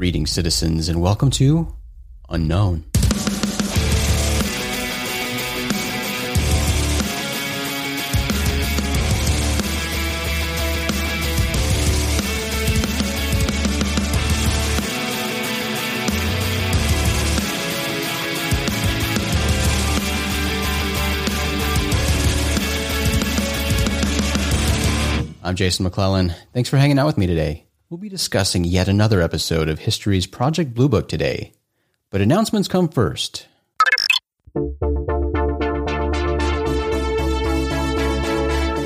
Greetings, citizens, and welcome to Unknown. I'm Jason McClellan. Thanks for hanging out with me today. We'll be discussing yet another episode of History's Project Blue Book today. But announcements come first.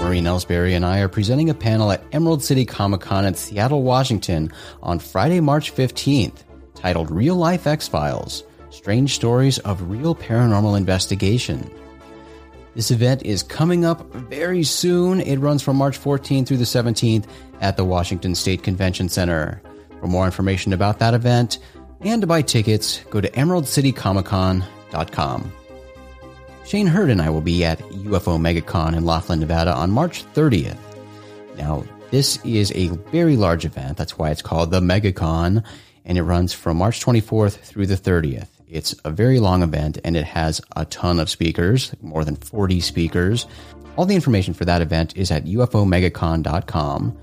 Maureen Elsberry and I are presenting a panel at Emerald City Comic Con in Seattle, Washington on Friday, March 15th, titled Real Life X Files Strange Stories of Real Paranormal Investigation. This event is coming up very soon. It runs from March 14th through the 17th at the Washington State Convention Center. For more information about that event and to buy tickets, go to emeraldcitycomiccon.com. Shane Hurd and I will be at UFO MegaCon in Laughlin, Nevada on March 30th. Now, this is a very large event. That's why it's called the MegaCon, and it runs from March 24th through the 30th. It's a very long event and it has a ton of speakers, more than 40 speakers. All the information for that event is at ufomegacon.com.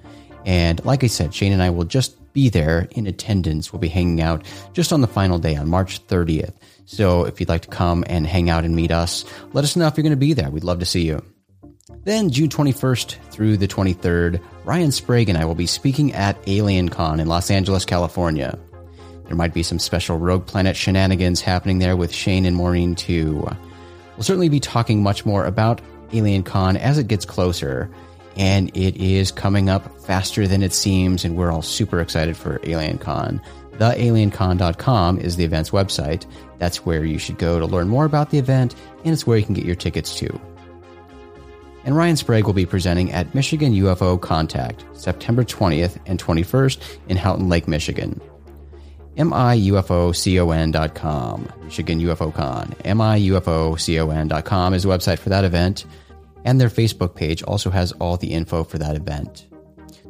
And like I said, Shane and I will just be there in attendance. We'll be hanging out just on the final day on March 30th. So if you'd like to come and hang out and meet us, let us know if you're going to be there. We'd love to see you. Then June 21st through the 23rd, Ryan Sprague and I will be speaking at AlienCon in Los Angeles, California. There might be some special Rogue Planet shenanigans happening there with Shane and Maureen too. We'll certainly be talking much more about Alien Con as it gets closer, and it is coming up faster than it seems, and we're all super excited for Alien Con. TheAlienCon.com is the event's website. That's where you should go to learn more about the event, and it's where you can get your tickets too. And Ryan Sprague will be presenting at Michigan UFO Contact, September 20th and 21st in Houghton Lake, Michigan miufocon.com, Michigan UFO Con. miufocon.com is the website for that event, and their Facebook page also has all the info for that event.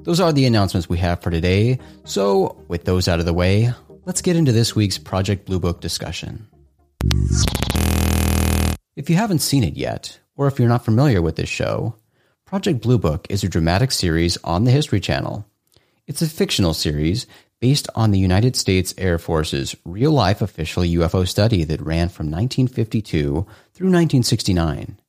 Those are the announcements we have for today. So, with those out of the way, let's get into this week's Project Blue Book discussion. If you haven't seen it yet, or if you're not familiar with this show, Project Blue Book is a dramatic series on the History Channel. It's a fictional series based on the United States Air Force's real life official UFO study that ran from 1952 through 1969.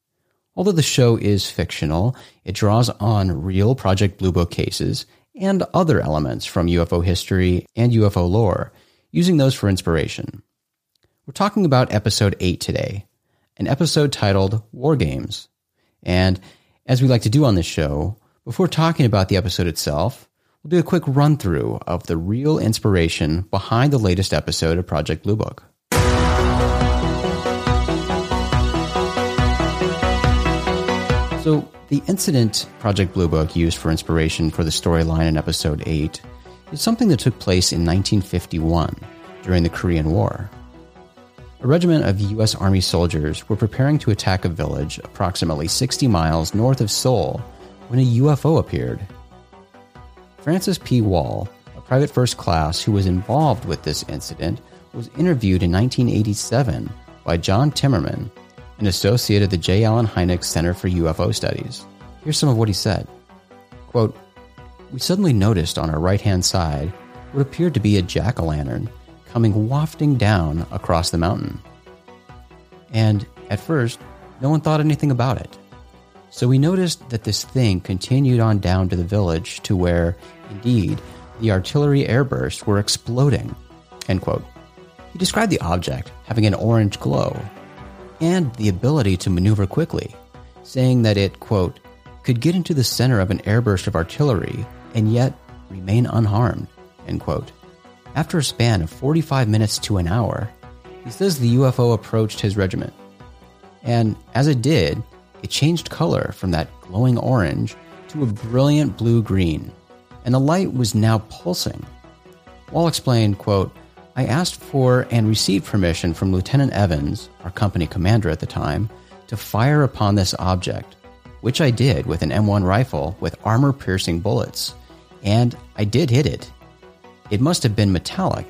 Although the show is fictional, it draws on real Project Blue Book cases and other elements from UFO history and UFO lore, using those for inspiration. We're talking about episode 8 today, an episode titled War Games. And as we like to do on this show, before talking about the episode itself, We'll do a quick run through of the real inspiration behind the latest episode of Project Blue Book. So, the incident Project Blue Book used for inspiration for the storyline in episode 8 is something that took place in 1951 during the Korean War. A regiment of U.S. Army soldiers were preparing to attack a village approximately 60 miles north of Seoul when a UFO appeared Francis P. Wall, a private first class who was involved with this incident, was interviewed in 1987 by John Timmerman, an associate of the J. Allen Hynek Center for UFO Studies. Here's some of what he said. Quote, We suddenly noticed on our right hand side what appeared to be a jack o' lantern coming wafting down across the mountain. And at first, no one thought anything about it. So we noticed that this thing continued on down to the village to where, indeed, the artillery airbursts were exploding. End quote. He described the object having an orange glow and the ability to maneuver quickly, saying that it, quote, could get into the center of an airburst of artillery and yet remain unharmed, end quote. After a span of 45 minutes to an hour, he says the UFO approached his regiment. And as it did, it changed color from that glowing orange to a brilliant blue green, and the light was now pulsing. Wall explained, quote, I asked for and received permission from Lieutenant Evans, our company commander at the time, to fire upon this object, which I did with an M1 rifle with armor piercing bullets, and I did hit it. It must have been metallic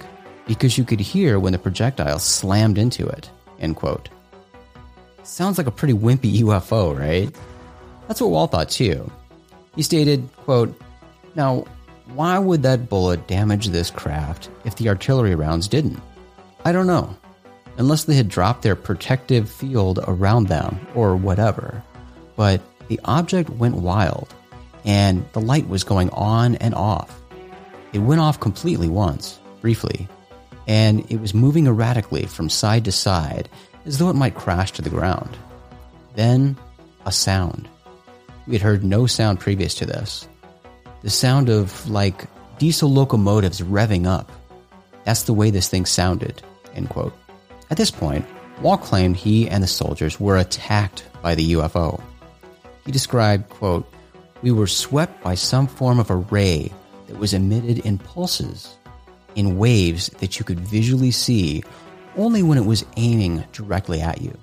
because you could hear when the projectile slammed into it. End quote. Sounds like a pretty wimpy UFO, right? That's what Wall thought too. He stated, quote, Now, why would that bullet damage this craft if the artillery rounds didn't? I don't know. Unless they had dropped their protective field around them or whatever. But the object went wild and the light was going on and off. It went off completely once, briefly, and it was moving erratically from side to side as though it might crash to the ground. Then, a sound. We had heard no sound previous to this. The sound of, like, diesel locomotives revving up. That's the way this thing sounded. End quote. At this point, Wall claimed he and the soldiers were attacked by the UFO. He described, quote, we were swept by some form of a ray that was emitted in pulses, in waves that you could visually see only when it was aiming directly at you.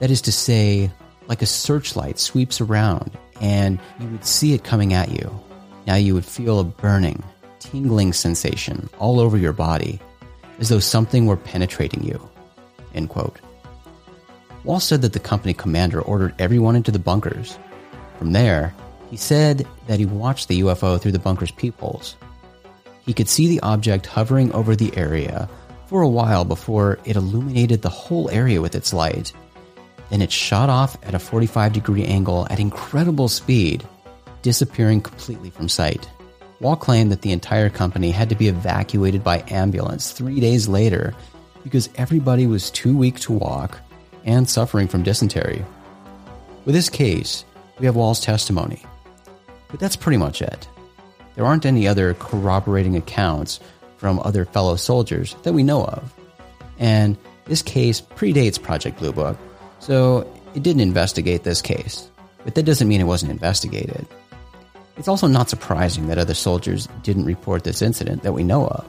That is to say, like a searchlight sweeps around and you would see it coming at you. Now you would feel a burning, tingling sensation all over your body, as though something were penetrating you. End quote. Wall said that the company commander ordered everyone into the bunkers. From there, he said that he watched the UFO through the bunker's peepholes. He could see the object hovering over the area for a while before it illuminated the whole area with its light. Then it shot off at a 45 degree angle at incredible speed, disappearing completely from sight. Wall claimed that the entire company had to be evacuated by ambulance three days later because everybody was too weak to walk and suffering from dysentery. With this case, we have Wall's testimony. But that's pretty much it. There aren't any other corroborating accounts from other fellow soldiers that we know of. And this case predates Project Blue Book, so it didn't investigate this case. But that doesn't mean it wasn't investigated. It's also not surprising that other soldiers didn't report this incident that we know of.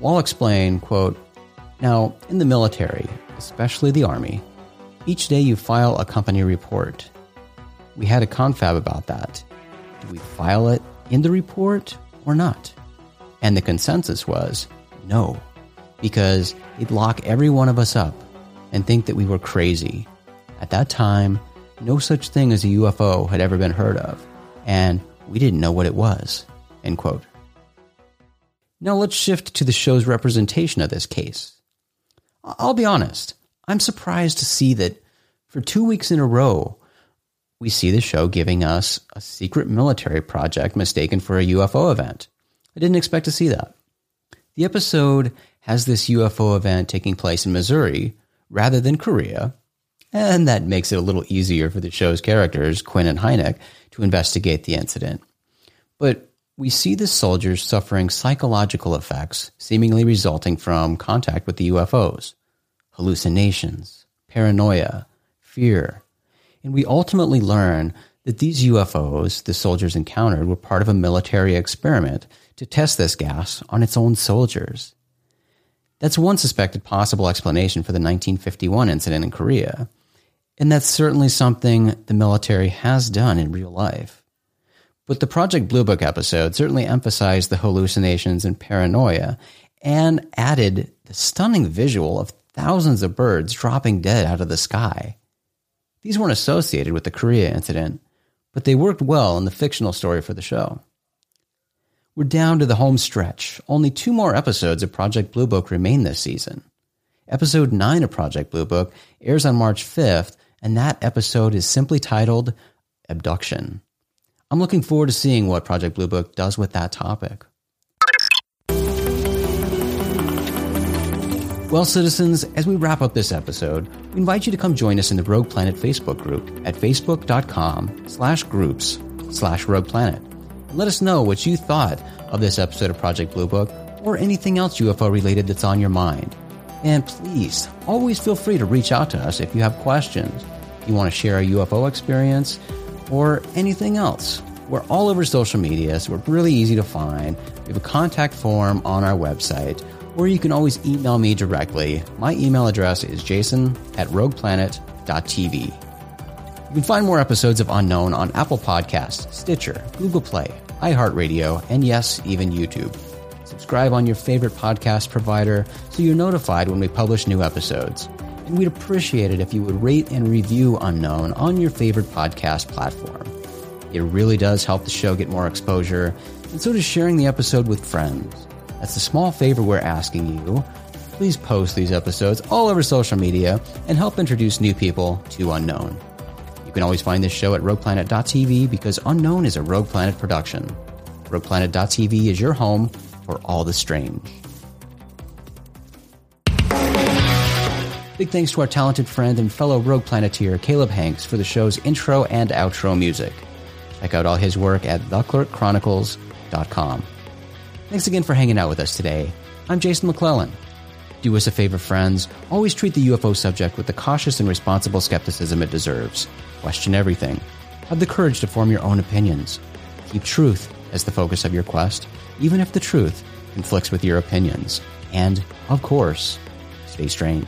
Wall explained, quote, Now, in the military, especially the Army, each day you file a company report. We had a confab about that, do we file it in the report or not? And the consensus was no, because it'd lock every one of us up and think that we were crazy. At that time, no such thing as a UFO had ever been heard of, and we didn't know what it was. End quote. Now let's shift to the show's representation of this case. I'll be honest, I'm surprised to see that for two weeks in a row, we see the show giving us a secret military project mistaken for a UFO event. I didn't expect to see that. The episode has this UFO event taking place in Missouri rather than Korea, and that makes it a little easier for the show's characters, Quinn and Hynek, to investigate the incident. But we see the soldiers suffering psychological effects seemingly resulting from contact with the UFOs hallucinations, paranoia, fear, and we ultimately learn that these UFOs the soldiers encountered were part of a military experiment to test this gas on its own soldiers. That's one suspected possible explanation for the 1951 incident in Korea. And that's certainly something the military has done in real life. But the Project Blue Book episode certainly emphasized the hallucinations and paranoia and added the stunning visual of thousands of birds dropping dead out of the sky. These weren't associated with the Korea incident, but they worked well in the fictional story for the show. We're down to the home stretch. Only two more episodes of Project Blue Book remain this season. Episode 9 of Project Blue Book airs on March 5th, and that episode is simply titled Abduction. I'm looking forward to seeing what Project Blue Book does with that topic. Well, citizens, as we wrap up this episode, we invite you to come join us in the Rogue Planet Facebook group at facebook.com slash groups slash Rogue Planet. Let us know what you thought of this episode of Project Blue Book or anything else UFO related that's on your mind. And please, always feel free to reach out to us if you have questions, you want to share a UFO experience, or anything else. We're all over social media, so we're really easy to find. We have a contact form on our website or you can always email me directly. My email address is jason at rogueplanet.tv. You can find more episodes of Unknown on Apple Podcasts, Stitcher, Google Play, iHeartRadio, and yes, even YouTube. subscribe on your favorite podcast provider so you're notified when we publish new episodes. And we'd appreciate it if you would rate and review Unknown on your favorite podcast platform. It really does help the show get more exposure, and so does sharing the episode with friends. That's a small favor we're asking you. Please post these episodes all over social media and help introduce new people to Unknown. You can always find this show at rogueplanet.tv because Unknown is a Rogue Planet production. RoguePlanet.tv is your home for all the strange. Big thanks to our talented friend and fellow Rogue Planeteer, Caleb Hanks, for the show's intro and outro music. Check out all his work at theclerkchronicles.com. Thanks again for hanging out with us today. I'm Jason McClellan. Do us a favor, friends. Always treat the UFO subject with the cautious and responsible skepticism it deserves. Question everything. Have the courage to form your own opinions. Keep truth as the focus of your quest, even if the truth conflicts with your opinions. And, of course, stay strange.